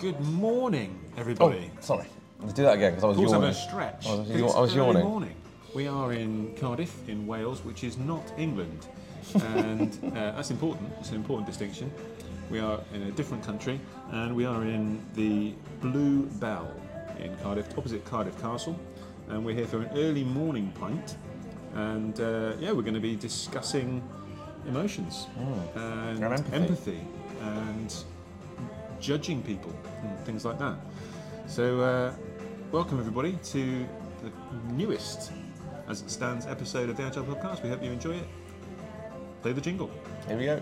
Good morning, Oh, everybody. sorry. Let's do that again because I was yawning. a stretch. I was, yaw- I was yawning. morning. We are in Cardiff, in Wales, which is not England, and uh, that's important. It's an important distinction. We are in a different country, and we are in the Blue Bell in Cardiff, opposite Cardiff Castle, and we're here for an early morning pint. And uh, yeah, we're going to be discussing emotions and, Hmm. And empathy. empathy and judging people and things like that. So, uh, welcome everybody to the newest, as it stands, episode of the Agile Podcast. We hope you enjoy it. Play the jingle. Here we go.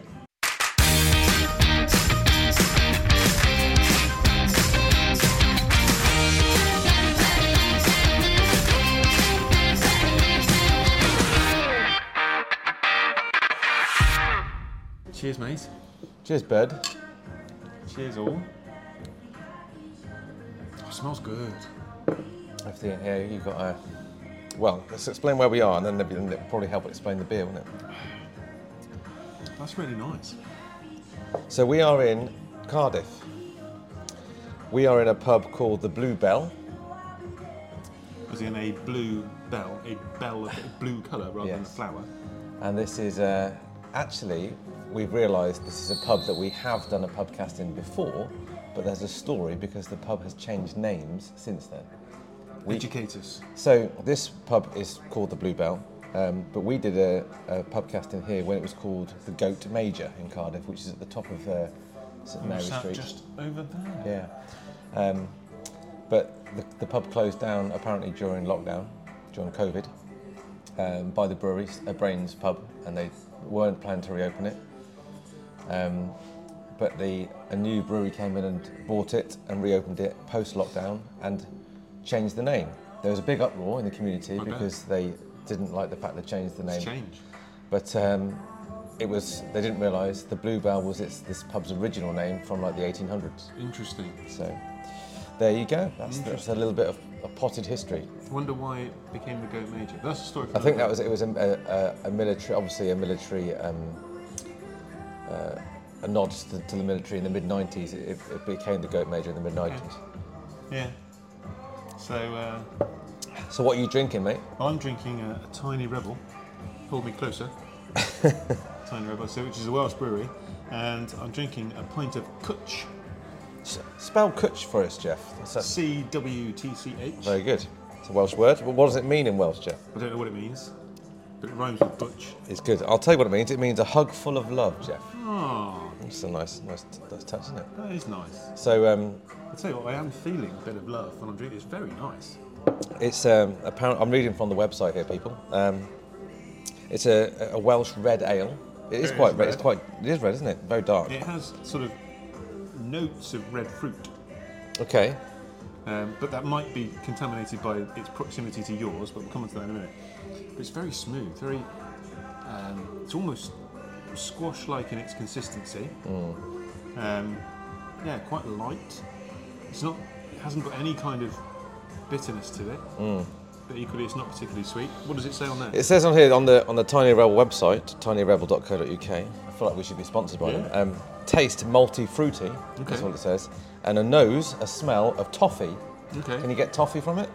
Cheers, mate. Cheers, bud. Cheers, all. Oh, smells good. I think here you've got a. Well, let's explain where we are, and then it'll it'll probably help explain the beer, won't it? That's really nice. So we are in Cardiff. We are in a pub called the Blue Bell. As in a blue bell, a bell of a blue colour rather than a Yes. flower. And this is uh, actually, we've realised this is a pub that we have done a pubcast in before, but there's a story because the pub has changed names since then. We- Educate us. So this pub is called the Bluebell, um, but we did a, a pubcast in here when it was called the Goat Major in Cardiff, which is at the top of uh, St Mary Sat Street. just over there. Yeah. Um, but the, the pub closed down apparently during lockdown, during COVID, um, by the brewery, uh, Brains Pub, and they weren't planning to reopen it. Um, but the, a new brewery came in and bought it and reopened it post lockdown and changed the name. There was a big uproar in the community I bet. because they didn't like the fact they changed the name. It's change. But um, it was they didn't realise the Bluebell was its this pub's original name from like the 1800s. Interesting. So there you go. That's, that's a little bit of a potted history. I wonder why it became the Goat Major. That's a story. For I think that was it was a, a, a military, obviously a military, um, uh, a nod to, to the military in the mid 90s. It, it became the Goat Major in the mid 90s. day. Yeah. So uh, So what are you drinking, mate? I'm drinking a, a tiny rebel. Hold me closer. tiny rebel, so which is a Welsh brewery, and I'm drinking a pint of Cwtch. Spell Cwtch for us, Jeff. That's, C W T C H. very good. It's a Welsh word. But what does it mean in Welsh, Jeff? I don't know what it means, but it rhymes with butch. It's good. I'll tell you what it means. It means a hug full of love, Jeff. Oh, It's a nice, nice, nice touch, isn't it? that is nice. So um, I tell you what, I am feeling a bit of love when I'm drinking. It's very nice. it's um, apparent. I'm reading from the website here, people. Um, it's a, a Welsh red ale. It is It quite red. It's red. quite. It is red, isn't it? Very dark. It has sort of notes of red fruit, Okay. um, but that might be contaminated by its proximity to yours. But we'll come on to that in a minute. But it's very smooth, very. Um, it's almost squash-like in its consistency. Um, yeah, quite light. It's not. It hasn't got any kind of bitterness to it. But equally, it's not particularly sweet. What does it say on there? It says on here on the on the Tiny Rebel website, tinyrebel.co.uk. I feel like we should be sponsored by Yeah. them. Taste malty fruity. That's what it says. And a nose, a smell of toffee. okay. Can you get toffee from it?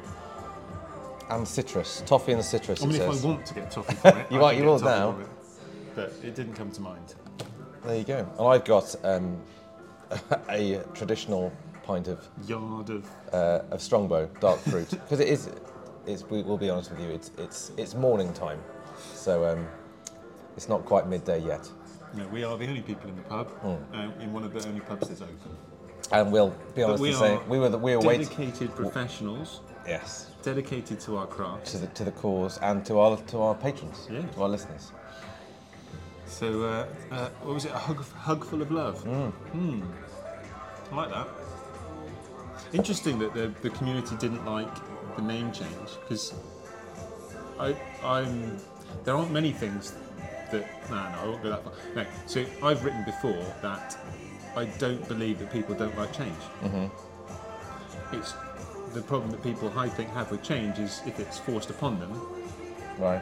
And citrus. Toffee and citrus. I mean, it if says. I want to get toffee from it, You I might- you will now. it, but it didn't come to mind. There you go. And I've got um, a traditional pint of Yard of uh, of Strongbow dark fruit because it is. It's, we will be honest with you. It's it's it's morning time, so um, it's not quite midday yet. No, we are the only people in the pub, um, in one of the only pubs that's open. And we'll be honest and say we were the, we were waiting. Dedicated professionals, Yes, dedicated to our craft. to the to the cause and to our to our patrons, Yeah. to our listeners. So, uh, uh, what was it? A hug, hug full of love. Hmm. I like that. Interesting that the, the community didn't like the name change because I, I'm there aren't many things that no no I won't go that far. No, so I've written before that I don't believe that people don't like change. Mm-hmm. It's the problem that people I think have with change is if it's forced upon them, Right.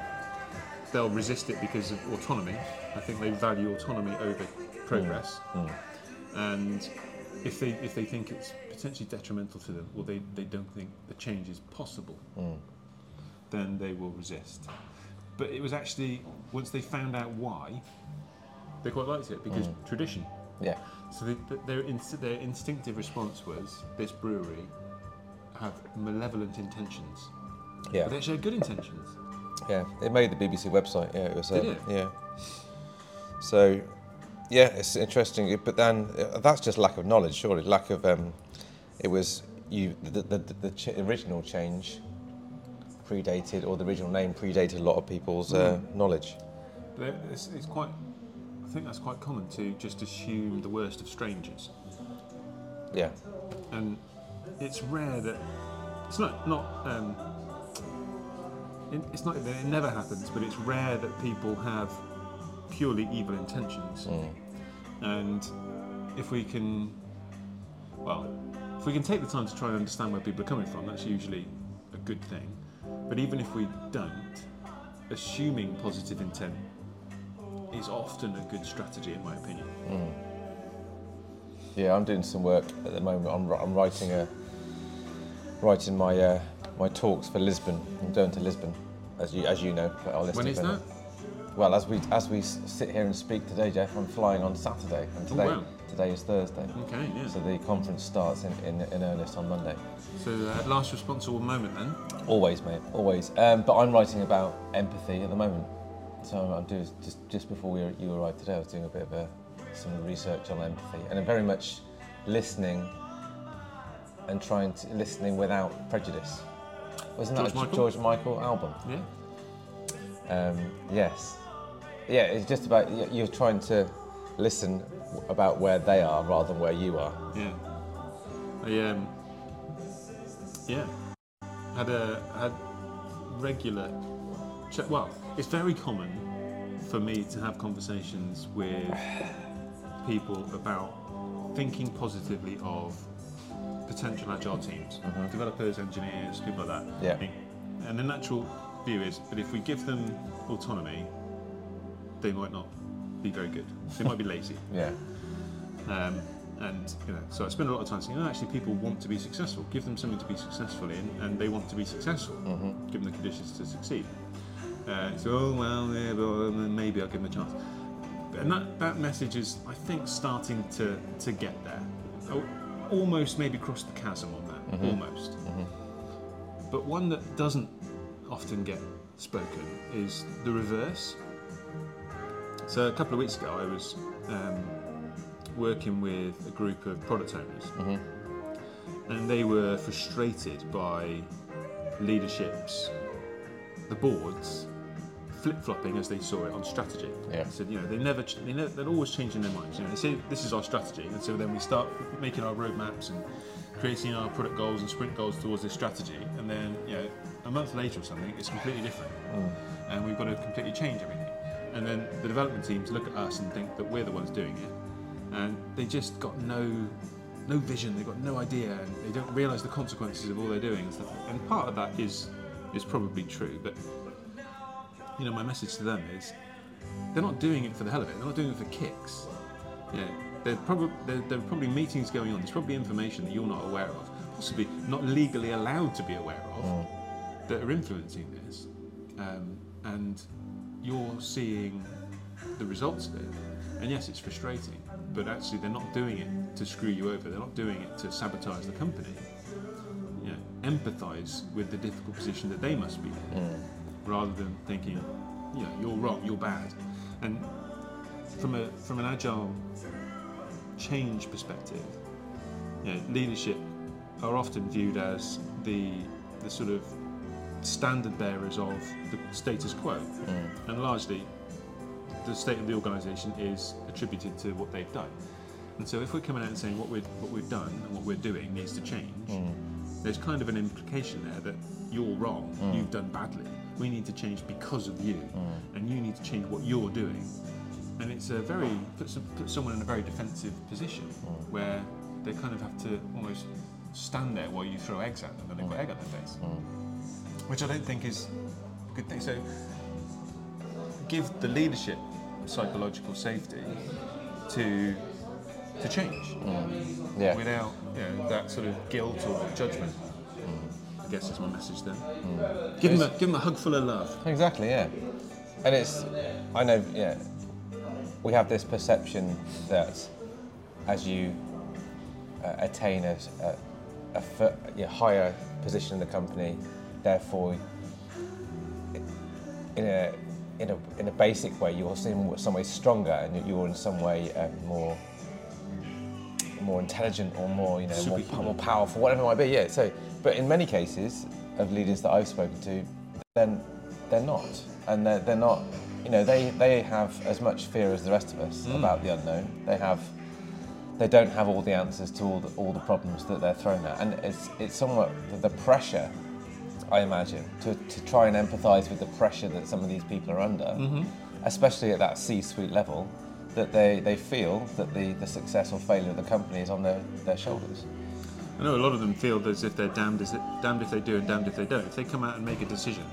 they'll resist it because of autonomy. I think they value autonomy over progress. Mm, mm. And if they if they think it's potentially detrimental to them, or they, they don't think the change is possible, mm. then they will resist. But it was actually once they found out why, they quite liked it because tradition. Yeah. So they, their inst- their instinctive response was this brewery have malevolent intentions, Yeah. but they actually had good intentions. Yeah, it made the BBC website. Yeah, it was. Did um, it? Yeah. So, yeah, it's interesting. But then uh, that's just lack of knowledge, surely. Lack of. Um, it was you. The the, the, the ch- original change predated, or the original name predated a lot of people's uh, Hmm. knowledge. But it's, it's quite. I think that's quite common to just assume the worst of strangers, Yeah. and it's rare that it's not not. Um, it, it's not it never happens, but it's rare that people have purely evil intentions. And if we can, well, if we can take the time to try and understand where people are coming from, that's usually a good thing. But even if we don't, assuming positive intent is often a good strategy, in my opinion. Yeah, I'm doing some work at the moment. I'm, I'm writing a writing my uh, my talks for Lisbon. I'm going to Lisbon, as you as you know. for our When is that? Well, as we as we sit here and speak today, Jeff, I'm flying on Saturday, and today wow. today is Thursday. Okay, yeah. So the conference starts in, in, in earnest on Monday. So, uh, last responsible moment then. Always, mate, always. Um, but I'm writing about empathy at the moment. So I'm doing just just before we, you arrived today, I was doing a bit of a, some research on empathy, and I'm very much listening and trying to listening without prejudice. Wasn't that George a Michael? George Michael album? Yeah. Um, yes. Yeah, it's just about you're trying to listen about where they are rather than where you are. Yeah. I um. Yeah. Had a had regular. Ch- well, it's very common for me to have conversations with people about thinking positively of potential agile teams, developers, engineers, people like that. Yeah. And the natural view is that if we give them autonomy, they might not be very good. They might be lazy. Yeah. Um, and you know, so I spend a lot of time saying, no, actually, people want to be successful. Give them something to be successful in, and they want to be successful. Give them the conditions to succeed. Uh, so, oh well, yeah, but maybe I'll give them a chance. And that, that message is, I think, starting to to get there. Oh, Almost maybe cross the chasm on that. Almost. But one that doesn't often get spoken is the reverse. So a couple of weeks ago, I was um, working with a group of product owners, and they were frustrated by leaderships, the boards, flip flopping as they saw it on strategy. Yeah. Said, you know, they never, ch- they never, they're always changing their minds. You know, they say this is our strategy, and so then we start making our roadmaps and creating our product goals and sprint goals towards this strategy, and then you know, a month later or something, it's completely different, and we've got to completely change everything. And then the development teams look at us and think that we're the ones doing it, and they just got no no vision. They've got no idea, and they don't realise the consequences of all they're doing and stuff. And part of that is is probably true, but you know, my message to them is they're not doing it for the hell of it. They're not doing it for kicks. Yeah, there probably there, are probably meetings going on. There's probably information that you're not aware of, possibly not legally allowed to be aware of, that are influencing this, um, and you're seeing the results of it. And yes, it's frustrating, but actually they're not doing it to screw you over. They're not doing it to sabotage the company. You know, empathise with the difficult position that they must be in, mm. rather than thinking, you know, you're wrong, you're bad. And from a from an agile change perspective, you know, leadership are often viewed as the the sort of standard bearers of the status quo, mm. and largely the state of the organisation is attributed to what they've done. And so, if we're coming out and saying what we're what we've done and what we're doing needs to change, mm. there's kind of an implication there that you're wrong, mm. you've done badly. We need to change because of you, and you need to change what you're doing. And it's a very puts, puts someone in a very defensive position where they kind of have to almost stand there while you throw eggs at them and they've got egg on their face, which I don't think is a good thing. So give the leadership psychological safety to to change mm. Yeah. without you know, that sort of guilt or judgment. Mm. I guess is my message then. Mm. Give them a give 'em a hug full of love. Exactly, yeah. And it's, I know, yeah, we have this perception that as you uh, attain a, a, a fir- yeah, higher position in the company, therefore, in a, in a, in a basic way, you're in some way stronger and you're in some way uh, more more intelligent or more, you know, more, more powerful, whatever it might be. Yeah. So, but in many cases of leaders that I've spoken to, then they're not, and they're, they're not. You know, they they have as much fear as the rest of us about the unknown. They have. They don't have all the answers to all the, all the problems that they're thrown at, and it's it's somewhat the, the pressure, I imagine, to, to try and empathise with the pressure that some of these people are under, mm-hmm. especially at that C-suite level, that they, they feel that the, the success or failure of the company is on their, their shoulders. I know a lot of them feel as if they're damned, as damned if they do and damned if they don't. If they come out and make a decision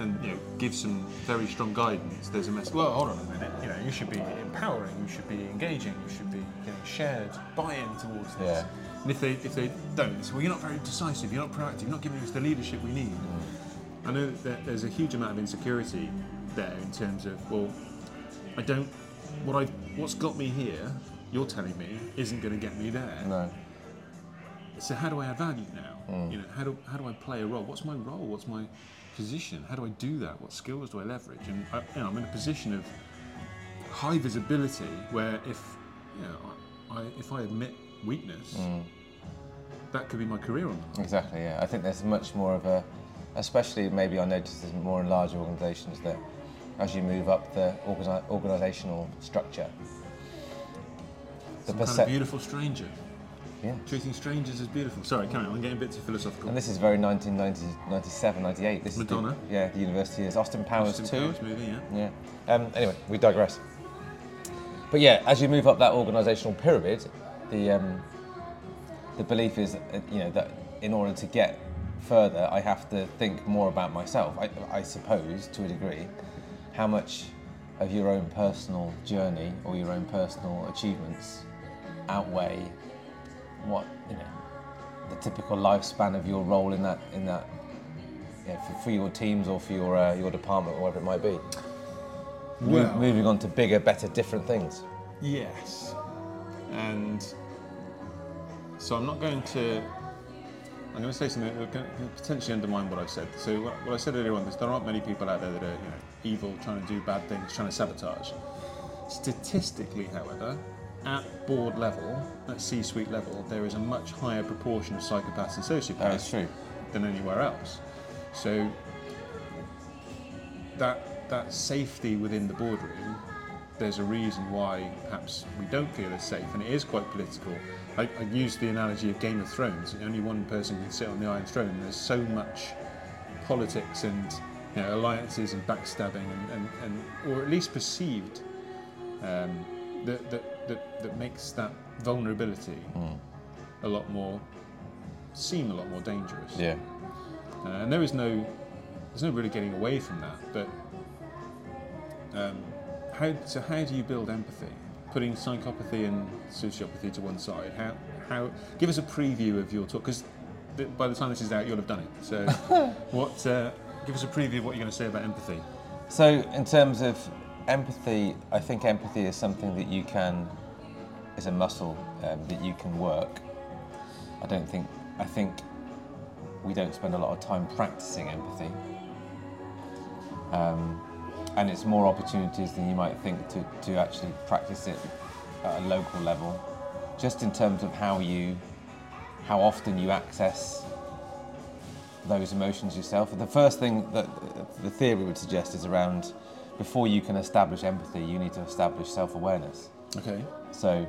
and you know give some very strong guidance, there's a message. Well, hold on a minute. You know, you should be empowering. You should be engaging. You should be getting shared buy-in towards this. Yeah. And if they if they don't, they say, well, you're not very decisive. You're not proactive. You're not giving us the leadership we need. Mm. I know that there's a huge amount of insecurity there in terms of well, I don't. What I what's got me here, you're telling me, isn't going to get me there. No. So how do I add value now? Mm. You know, how do how do I play a role? What's my role? What's my position? How do I do that? What skills do I leverage? And I, you know, I'm in a position of high visibility where if you know, I, I, if I admit weakness, mm. that could be my career on. Exactly, yeah. I think there's much more of a, especially maybe I notice this more in larger organisations that as you move up the organi- organisational structure, the Some kind of beautiful stranger. Yeah. Treating strangers as beautiful. Sorry, carry on. I'm getting a bit too philosophical. And this is very 1997, 98. This Madonna. Is the, yeah, the university is Austin Powers Austin 2. Powers movie, yeah. Yeah. Um, anyway, we digress. But yeah, as you move up that organisational pyramid, the um, the belief is, uh, you know, that in order to get further, I have to think more about myself. I, I suppose, to a degree, how much of your own personal journey or your own personal achievements outweigh what you know the typical lifespan of your role in that in that you know, for, for your teams or for your uh, your department or whatever it might be. Mo- Well- moving on to bigger, better, different things. Yes. And so I'm not going to. I'm going to say something that can potentially undermine what I've said. So what, what I said earlier on is there aren't many people out there that are you know, evil, trying to do bad things, trying to sabotage. Statistically, however, at board level, at C-suite level, there is a much higher proportion of psychopaths and sociopaths than anywhere else. So that that safety within the boardroom, there's a reason why perhaps we don't feel as safe, and it is quite political. I, I used the analogy of Game of Thrones. Only one person can sit on the Iron Throne. and There's so much politics and you know, alliances and backstabbing, and, and, and or at least perceived, um, that, that, that, that makes that vulnerability a lot more seem a lot more dangerous. Yeah. Uh, and there is no, there's no really getting away from that. But um, how so? How do you build empathy? Putting psychopathy and sociopathy to one side. How how? Give us a preview of your talk because by the time this is out, you'll have done it. So what? Uh, give us a preview of what you're going to say about empathy. So, in terms of empathy, I think empathy is something that you can, is a muscle um, that you can work. I don't think, I think we don't spend a lot of time practicing empathy. Um, and it's more opportunities than you might think to, to actually practice it at a local level. Just in terms of how you, how often you access those emotions yourself. The first thing that the theory would suggest is around before you can establish empathy, you need to establish self awareness. Okay. So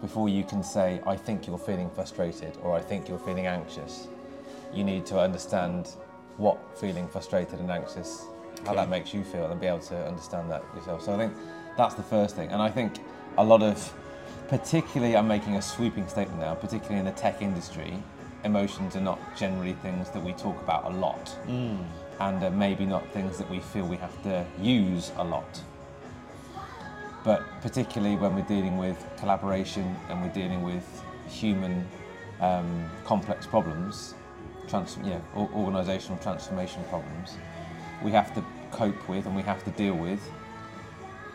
before you can say, I think you're feeling frustrated or I think you're feeling anxious, you need to understand what feeling frustrated and anxious, how Okay. that makes you feel, and be able to understand that yourself. So I think that's the first thing. And I think a lot of, particularly, I'm making a sweeping statement now, particularly in the tech industry, emotions are not generally things that we talk about a lot. Mm. And are maybe not things that we feel we have to use a lot. but particularly when we're dealing with collaboration and we're dealing with human um, complex problems, trans- yeah, or- organizational transformation problems, we have to cope with and we have to deal with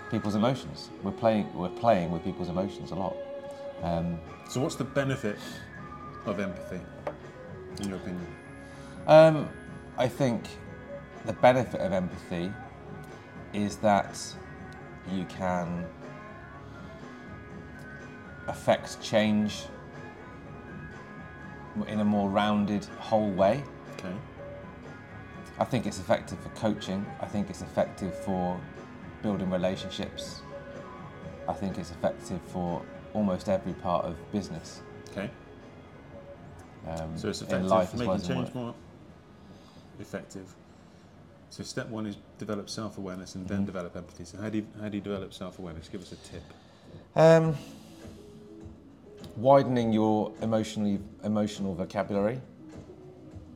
people's emotions. We're playing, we're playing with people's emotions a lot. Um, So, what's the benefit of empathy, in your opinion? Um, I think the benefit of empathy is that you can affect change in a more rounded, whole way. Okay. I think it's effective for coaching. I think it's effective for building relationships. I think it's effective for almost every part of business. Okay. Um, So it's effective life for making well change more effective. So step one is develop self-awareness and Mm-hmm. then develop empathy. So how do you, how do you develop self-awareness? Give us a tip. Um, widening your emotionally emotional vocabulary.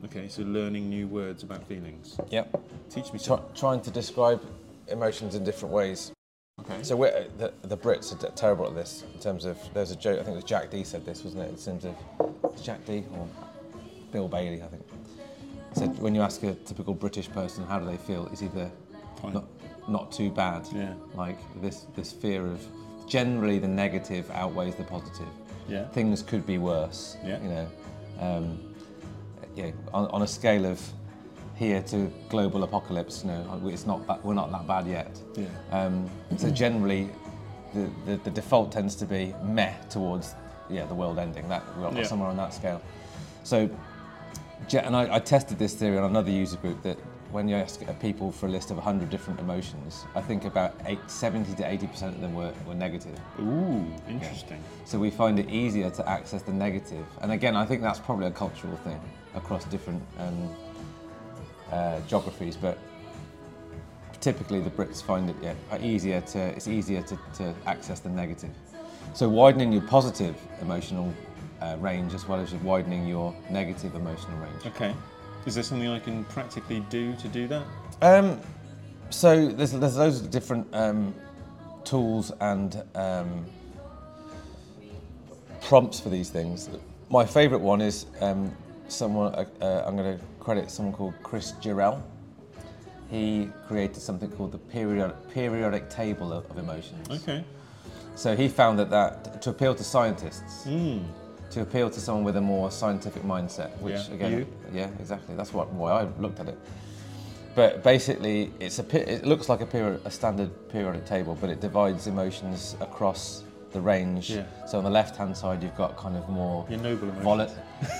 Okay, so learning new words about feelings. Yep. Teach me Try, trying to describe emotions in different ways. Okay. So we're, the, the Brits are terrible at this in terms of. There's a joke. I think it was Jack Dee said this, wasn't it? In terms of Jack Dee or Bill Bailey, I think. When you ask a typical British person how do they feel, it's either not not too bad. Yeah. Like this this fear of generally the negative outweighs the positive. Yeah. things could be worse. Yeah. You know, um, yeah, on, on a scale of here to global apocalypse, you know, it's not that, we're not that bad yet. Yeah. Um, so generally, the, the, the default tends to be meh towards yeah the world ending. That we're Yeah. somewhere on that scale. So, and I, I tested this theory on another user group that when you ask people for a list of 100 different emotions, I think about eight, 70 to 80 percent of them were, were negative. Ooh, interesting. So we find it easier to access the negative. And again, I think that's probably a cultural thing across different um, uh, geographies, but typically the Brits find it yeah, easier to, it's easier to, to access the negative. So widening your positive emotional uh, range as well as widening your negative emotional range. Okay. Is there something I can practically do to do that? Um, so there's, there's loads of different um, tools and um, prompts for these things. My favourite one is um, someone, uh, uh, I'm going to credit someone called Chris Girell. He created something called the periodic, periodic table of, of emotions. Okay. So he found that, that to appeal to scientists, Mm. To appeal to someone with a more scientific mindset, which Yeah, again, you. yeah, exactly. That's what why I looked at it. But basically, it's a it looks like a, period, a standard periodic table, but it divides emotions across the range. Yeah. So on the left-hand side, you've got kind of more Your noble emotions.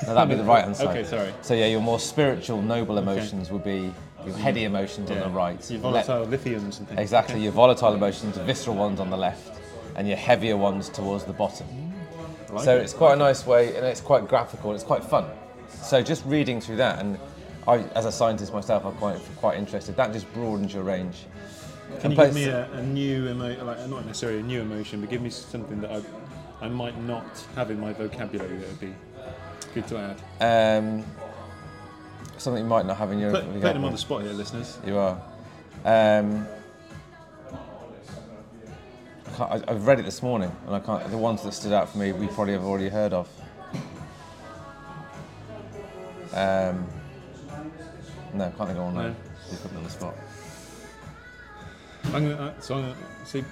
No, that'd be the right-hand side. Okay, sorry. So yeah, your more spiritual, noble emotions would be your heady emotions on the right. Your Le- volatile lithiums and things. Exactly, your volatile emotions, visceral ones on the left, and your heavier ones towards the bottom. Like so it. it's quite a nice way, and it's quite graphical, and it's quite fun. So just reading through that, and I, as a scientist myself, I'm quite quite interested. That just broadens your range. Can you give me a, a new emotion, like not necessarily a new emotion, but give me something that I, I might not have in my vocabulary that would be good to add. Um, something you might not have in your. Put, your putting them on vocabulary. the spot here, listeners. You are. Um, I I've read it this morning, and I can't. The ones that stood out for me, we probably have already heard of. Um, no, can't think of one. No. No. You put me on the spot. I'm gonna, uh, so I'm gonna say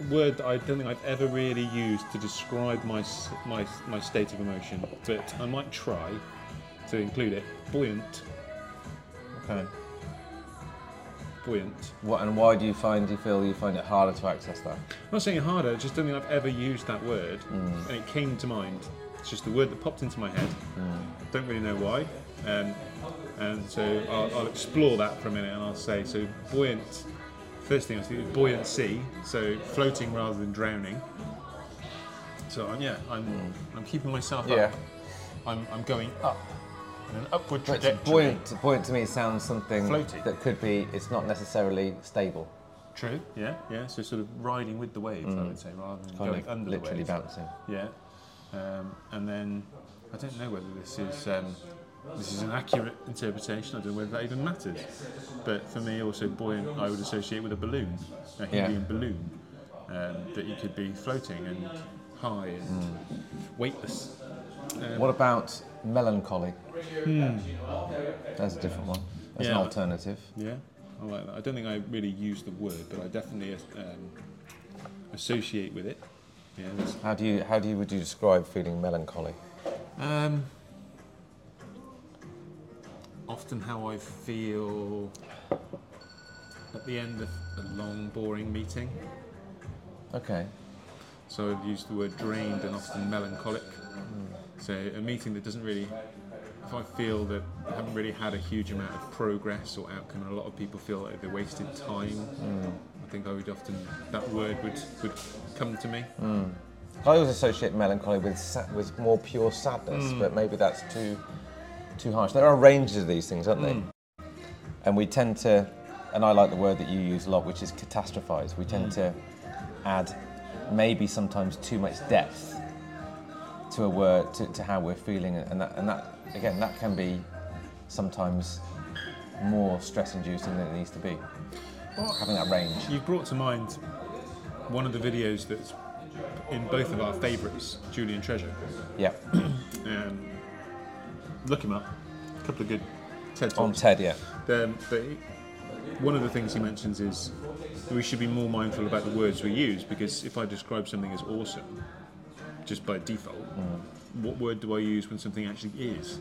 a word that I don't think I've ever really used to describe my my my state of emotion, but I might try to include it. Buoyant, Okay. Buoyant. What and why do you find you feel you find it harder to access that? I'm not saying harder, I just don't think I've ever used that word, Mm. and it came to mind. It's just a word that popped into my head. Mm. Don't really know why, um, and so I'll, I'll explore that for a minute, and I'll say so. Buoyant. First thing I see is buoyancy, so floating rather than drowning. So I'm, yeah, I'm I'm keeping myself Mm. Yeah. up. I'm, I'm going up in an upward But trajectory. buoyant, buoyant to me sounds something Floaty. that could be. It's not necessarily stable. True. Yeah, yeah. So sort of riding with the waves, I would say, rather than Mm. Kind going of under literally the waves. bouncing. Yeah, um, and then I don't know whether this is um, this is an accurate interpretation. I don't know whether that even matters. But for me, also buoyant, I would associate with a balloon, a Yeah. helium balloon. um, that you could be floating and high and weightless. Um, What about melancholy? That's a different one. That's an alternative. Yeah, I like that. I don't think I really use the word, but I definitely um, associate with it. Yeah, How do you how do you would you describe feeling melancholy? Um, often how I feel at the end of a long, boring meeting. Okay. So I've used the word drained and often melancholic. So a meeting that doesn't really, if I feel that I haven't really had a huge amount of progress or outcome, and a lot of people feel like they wasted time, hmm. I think I would often that word would would come to me. Hmm. I always associate melancholy with with more pure sadness, hmm. but maybe that's too too harsh. There are ranges of these things, aren't they? And we tend to, and I like the word that you use a lot, which is catastrophize. We tend to add maybe sometimes too much depth to a word, to, to how we're feeling, and that, and that again, that can be sometimes more stress-inducing than it needs to be. Having that range. You've brought to mind one of the videos that's in both of our favourites, Julian Treasure. Yeah. Um, look him up. A couple of good TED talks. On. TED, yeah. Um, but one of the things he mentions is we should be more mindful about the words we use because if I describe something as awesome, just by default, what word do I use when something actually is?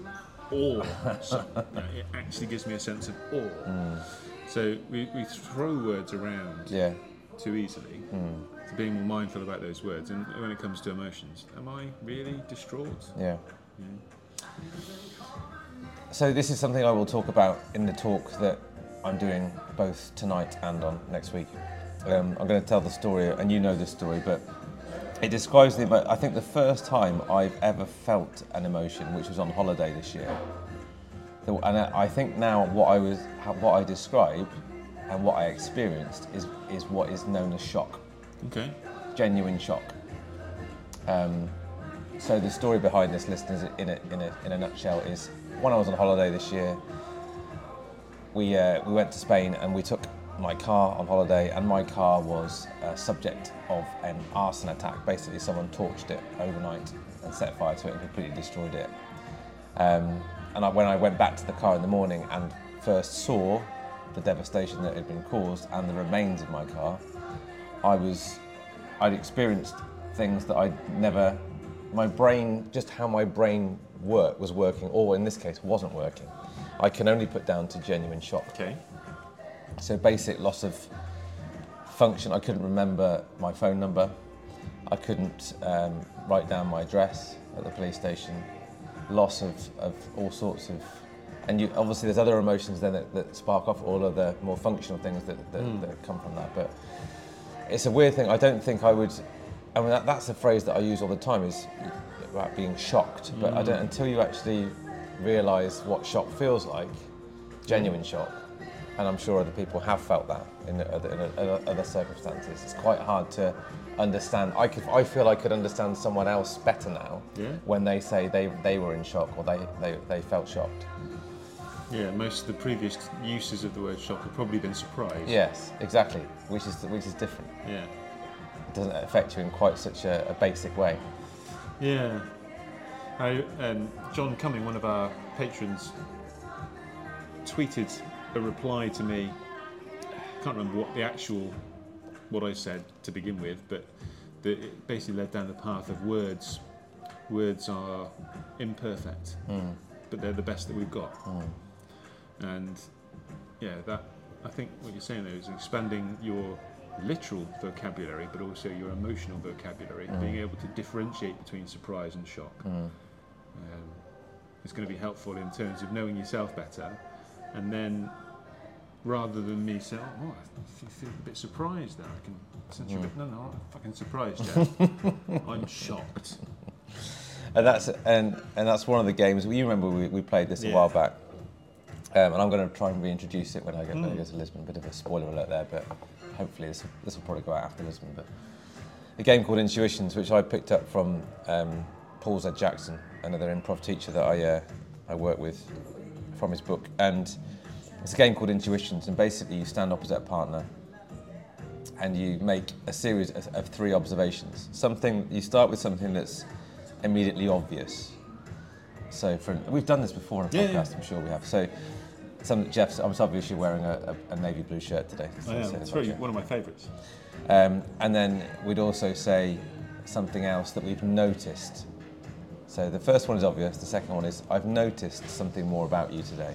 Awesome. You know, it actually gives me a sense of awe. So we, we throw words around Yeah. too easily. So being more mindful about those words. And when it comes to emotions, am I really distraught? Yeah. So this is something I will talk about in the talk that I'm doing both tonight and on next week. Um, I'm going to tell the story, and you know this story, but it describes the. emo- I think the first time I've ever felt an emotion, which was on holiday this year. And I think now what I was, what I describe, and what I experienced is is what is known as shock Okay. genuine shock. Um, so the story behind this, listeners, in a, in a, in a nutshell, is when I was on holiday this year, we, uh, we went to Spain and we took my car on holiday, and my car was uh, subject of an arson attack. Basically, someone torched it overnight and set fire to it and completely destroyed it. Um, and I, when I went back to the car in the morning and first saw the devastation that had been caused and the remains of my car, I was, I'd experienced things that I'd never, my brain, just how my brain work was working, or in this case, wasn't working. I can only put down to genuine shock. Okay. So basic loss of function. I couldn't remember my phone number. I couldn't um, write down my address at the police station. Loss of, of all sorts of, and you obviously there's other emotions then that, that spark off all of the more functional things that, that, hmm. that come from that. But it's a weird thing. I don't think I would. I mean that, that's a phrase that I use all the time is about being shocked. But I don't hmm. until you actually realise what shock feels like, genuine hmm. shock and I'm sure other people have felt that in other, in other, circumstances. It's quite hard to understand. I could, I feel I could understand someone else better now Yeah. when they say they, they were in shock or they, they, they felt shocked. Yeah, most of the previous uses of the word shock have probably been surprise. Yes, exactly. Which is which is different. Yeah. It doesn't affect you in quite such a, a basic way. Yeah. I, um, John Cumming, one of our patrons, tweeted a reply to me. I can't remember what the actual what I said to begin with, but that it basically led down the path of words. Words are imperfect, hmm. but they're the best that we've got. Hmm. And yeah, that I think what you're saying there is expanding your literal vocabulary, but also your emotional vocabulary, hmm. being able to differentiate between surprise and shock. Um, is going to be helpful in terms of knowing yourself better, and then rather than me say, "Oh, I feel a bit surprised there," I can sense bit, no, no, I'm not fucking surprised, Jeff. I'm shocked. And that's and and that's one of the games. You remember we, we played this a while back, um, and I'm going to try and reintroduce it when I get when I go to Lisbon. A bit of a spoiler alert there, but hopefully this this will probably go out after Lisbon. But a game called Intuitions, which I picked up from um, Paul Z Jackson, another improv teacher that I uh, I work with, from his book, and it's a game called Intuitions, and basically you stand opposite a partner, and you make a series of, of three observations. Something you start with something that's immediately obvious. So, for we've done this before on a Yeah, podcast, yeah. I'm sure we have. So, some Jeff's. I'm obviously wearing a, a, a navy blue shirt today. I am. it's in It's the very, budget. one of my favourites. Um, and then we'd also say something else that we've noticed. So the first one is obvious. The second one is I've noticed something more about you today.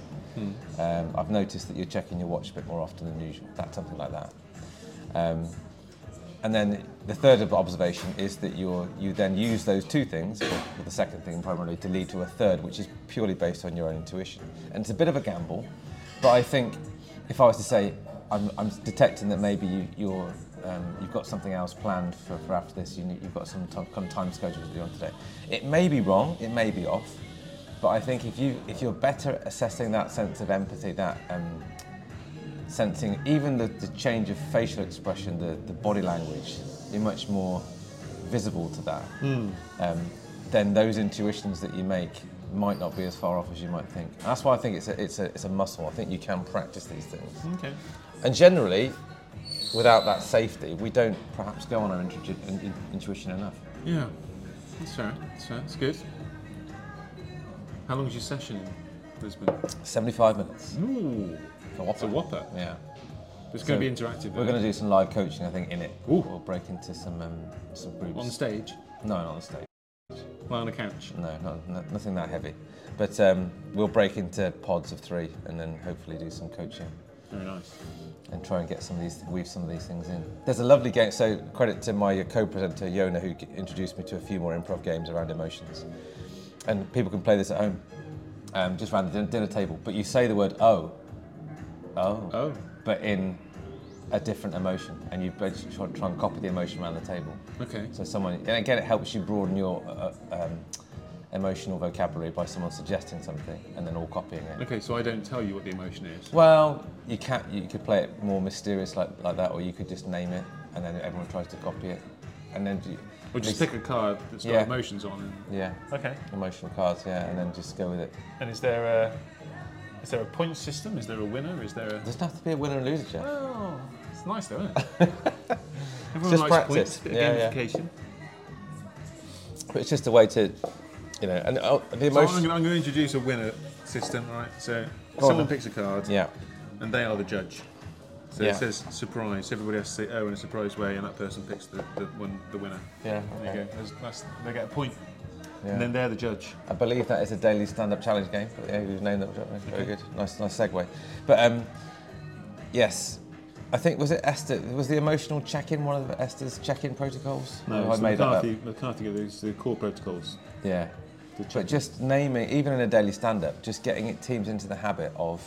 Um, I've noticed that you're checking your watch a bit more often than usual. That's something like that. Um, and then the third observation is that you're, you then use those two things, or the second thing primarily, to lead to a third, which is purely based on your own intuition. And it's a bit of a gamble, but I think if I was to say, I'm, I'm detecting that maybe you, you're, um, you've got something else planned for, for after this, you need, you've got some time, kind of time schedule to do on today. It may be wrong, it may be off, but I think if, you, if you're better at assessing that sense of empathy, that um, sensing even the, the change of facial expression, the, the body language, you're much more visible to that. Um, then those intuitions that you make might not be as far off as you might think. That's why I think it's a, it's, a, it's a muscle. I think you can practice these things. Okay. And generally, without that safety, we don't perhaps go on our intu- in- in- intuition enough. Yeah. That's fair. That's fair. That's good. How long's your session in Brisbane? 75 minutes. Ooh. A It's a whopper. Yeah. It's going to be interactive. We're going to do some live coaching, I think, in it. Ooh. We'll break into some um, some groups. on stage, no, not on the stage. lie on a couch. No, not, no, nothing that heavy. But um, we'll break into pods of three and then hopefully do some coaching Very nice. and try and get some of these, weave some of these things in. There's a lovely game. So credit to my co-presenter Yona, who introduced me to a few more improv games around emotions. And people can play this at home, um, just around the dinner table. But you say the word "oh," oh, Oh. but in a different emotion, and you basically try, try and copy the emotion around the table. Okay. So someone, and again, it helps you broaden your uh, um, emotional vocabulary by someone suggesting something and then all copying it. Okay, so I don't tell you what the emotion is. Well, you can You could play it more mysterious like, like that, or you could just name it, and then everyone tries to copy it, and then you, Or just at pick a card that's got Yeah. emotions on and yeah, Okay. emotional cards, yeah, and then just go with it. And is there a is there a point system? Is there a winner? Is there a Doesn't have to be a winner and loser, Jeff. Oh, it's nice though, isn't it? Everyone Just likes practice. points, bit of Yeah, yeah. gamification. But it's just a way to, you know, and oh, the So I'm going to introduce a winner system, right? So Go someone then. picks a card, yeah, and they are the judge. So Yeah. it says surprise. Everybody has to say oh in a surprise way, and that person picks the the, one, the winner. yeah. There you go. That's, that's, they get a point, Yeah. and then they're the judge. I believe that is a daily stand-up challenge game. But yeah, you've named that. Very good. Nice, nice segue. But um, yes, I think was it Esther? Was the emotional check-in one of Esther's check-in protocols? No, I made that up. McCarthy, McCarthy gave these the core protocols. Yeah. But just naming, even in a daily stand-up, just getting it teams into the habit of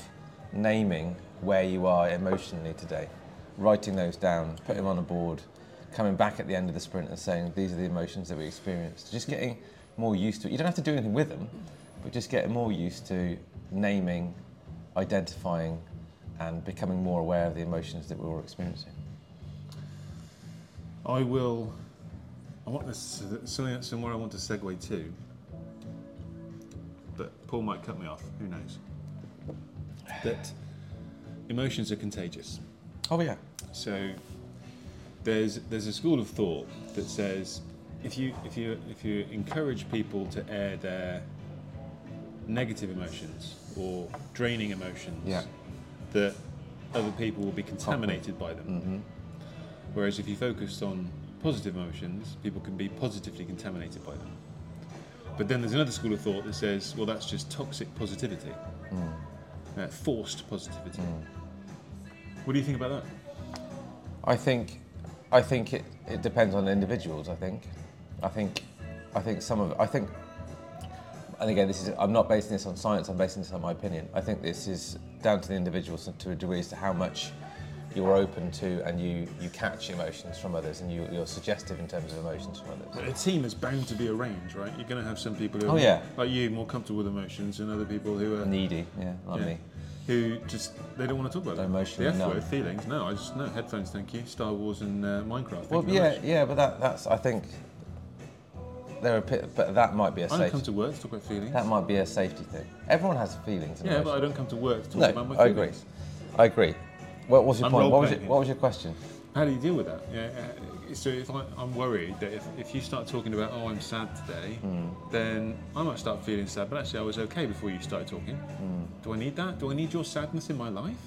naming where you are emotionally today, writing those down, putting them on a board, coming back at the end of the sprint and saying these are the emotions that we experienced. Just getting more used to it. You don't have to do anything with them, but just getting more used to naming, identifying, and becoming more aware of the emotions that we're all experiencing. I will. I want this something somewhere I want to segue to, but Paul might cut me off. Who knows? That emotions are contagious. Oh yeah. So there's there's a school of thought that says if you if you if you encourage people to air their negative emotions or draining emotions, Yeah. That other people will be contaminated by them. Mm-hmm. Whereas if you focus on positive emotions, people can be positively contaminated by them. But then there's another school of thought that says, well, that's just toxic positivity, mm. uh, forced positivity. Mm. What do you think about that? I think, I think it, it depends on individuals. I think, I think, I think some of I think, and again, this is I'm not basing this on science. I'm basing this on my opinion. I think this is down to the individual to a degree as to how much you're open to and you you catch emotions from others and you, you're suggestive in terms of emotions from others. A team is bound to be a range, right? You're going to have some people who Oh, are, yeah. like you, more comfortable with emotions, and other people who are Needy, yeah, like yeah, me. who just they don't want to talk about it. emotionally the F word, feelings. No, I just no headphones, thank you. Star Wars and uh, Minecraft. Well, yeah, yeah, but that that's I think there are but that might be a I don't safety. come to work to talk about feelings. That might be a safety thing. Everyone has feelings. Yeah, but. I don't come to work to talk No, about my feelings. I agree. I agree. What was your I'm point? What was your, what was your question? How do you deal with that? Yeah, uh, so if I, I'm worried that if, if you start talking about, oh, I'm sad today, then I might start feeling sad, but actually I was okay before you started talking. Do I need that? Do I need your sadness in my life?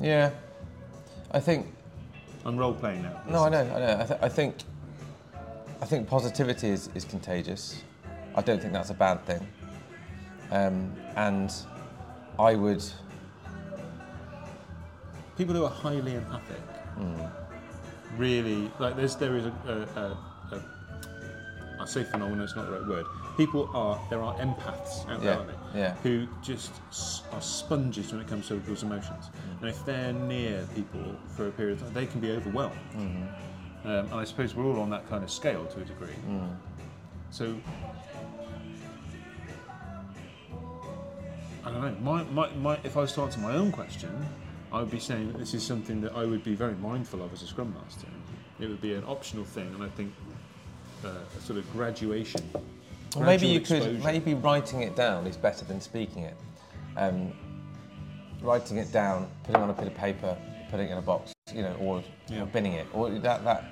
Yeah. I think I'm role playing now. No, I know, I know. I, th- I think, I think positivity is, is contagious. I don't think that's a bad thing. Um, and I would, People who are highly empathic, hmm. really, like there's, there is a, a, a, a I say phenomenon, it's not the right word. People are, there are empaths out there, Yeah, aren't they? yeah. Who just are sponges when it comes to people's emotions. Hmm. And if they're near people for a period of time, they can be overwhelmed. Hmm. Um, and I suppose we're all on that kind of scale to a degree. So, I don't know. My, my, my, if I was to answer my own question, I would be saying that this is something that I would be very mindful of as a Scrum Master. It would be an optional thing, and I think uh, a sort of graduation. Well, maybe you could, maybe writing it down is better than speaking it. Um, writing it down, putting it on a bit of paper, putting it in a box, you know, or, Yeah. binning it, or that that.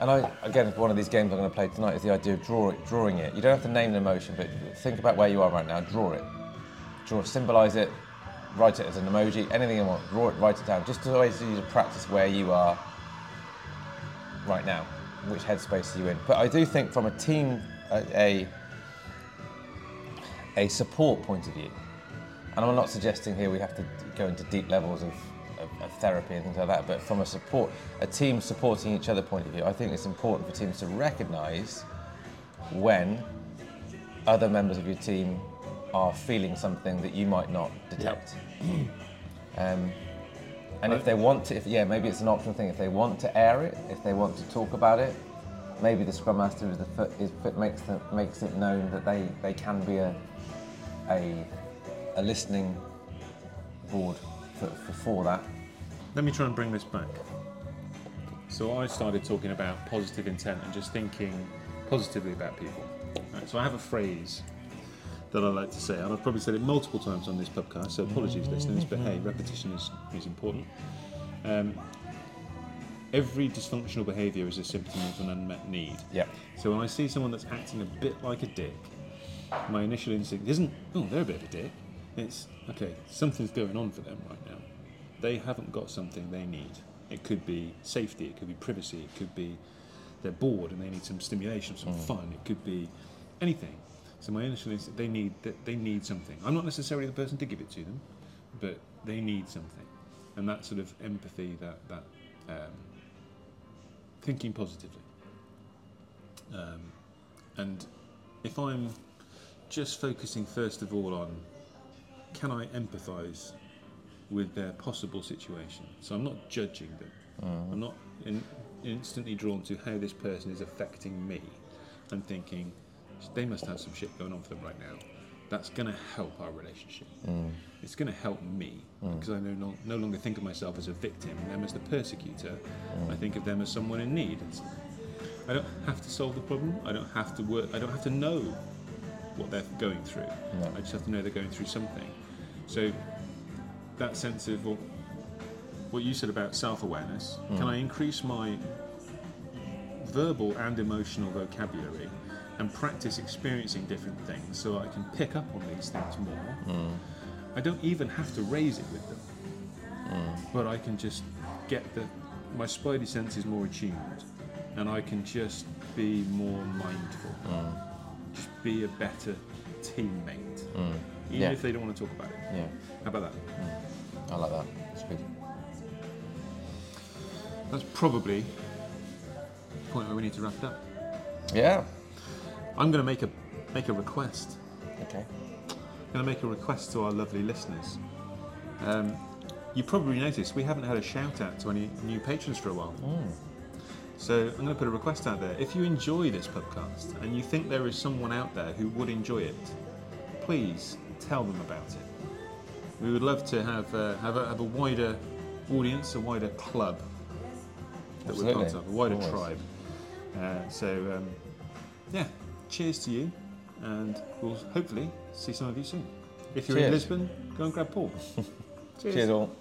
And I, again, one of these games I'm going to play tonight is the idea of draw it, drawing it. You don't have to name an emotion, but think about where you are right now. Draw it, draw, it, symbolize it, write it as an emoji, anything you want. Draw it, write it down. Just to always use to practice where you are right now, which headspace are you in. But I do think from a team, a, a, a support point of view, and I'm not suggesting here we have to go into deep levels of therapy and things like that, but from a support, a team supporting each other point of view, I think it's important for teams to recognise when other members of your team are feeling something that you might not detect. Um, and if they want to, if, yeah, maybe it's an optional thing. If they want to air it, if they want to talk about it, maybe the Scrum Master is the foot, is, foot makes the, makes it known that they, they can be a, a, a listening board for, for, for that. Let me try and bring this back. So I started talking about positive intent and just thinking positively about people. Right, so I have a phrase that I like to say, and I've probably said it multiple times on this podcast, so apologies, listeners, but hey, repetition is, is important. Um, every dysfunctional behaviour is a symptom of an unmet need. Yeah. So when I see someone that's acting a bit like a dick, my initial instinct isn't, oh, they're a bit of a dick. It's, okay, something's going on for them right now. They haven't got something they need. It could be safety, it could be privacy, it could be they're bored and they need some stimulation, some fun, it could be anything. So my initial instinct, they need that they need something. I'm not necessarily the person to give it to them, but they need something, and that sort of empathy, that that um, thinking positively. Um, and if I'm just focusing first of all on can I empathise with their possible situation? So I'm not judging them. Mm. I'm not in, instantly drawn to how this person is affecting me. I'm thinking they must have some shit going on for them right now. That's going to help our relationship. Mm. It's going to help me mm. because I no, no, longer think of myself as a victim them as the persecutor. I think of them as someone in need. So I don't have to solve the problem. I don't have to work. I don't have to know what they're going through. No. I just have to know they're going through something. So that sense of well, what you said about self-awareness. Can hmm. I increase my verbal and emotional vocabulary and practice experiencing different things so I can pick up on these things more? Hmm. I don't even have to raise it with them, hmm. but I can just get the my spidey sense is more attuned, and I can just be more mindful, just be a better teammate, even Yeah. if they don't want to talk about it. Yeah, How about that? I like that. It's good. That's probably the point where we need to wrap it up. Yeah. I'm going to make a make a request. Okay. I'm going to make a request to our lovely listeners. Um, you probably noticed we haven't had a shout out to any new patrons for a while. So I'm going to put a request out there. If you enjoy this podcast and you think there is someone out there who would enjoy it, please tell them about it. We would love to have uh, have, a, have a wider audience, a wider club that we're part Absolutely. of, a wider Always. tribe. Uh, so um, yeah, cheers to you, and we'll hopefully see some of you soon. If you're in Lisbon, go and grab Paul. Cheers all.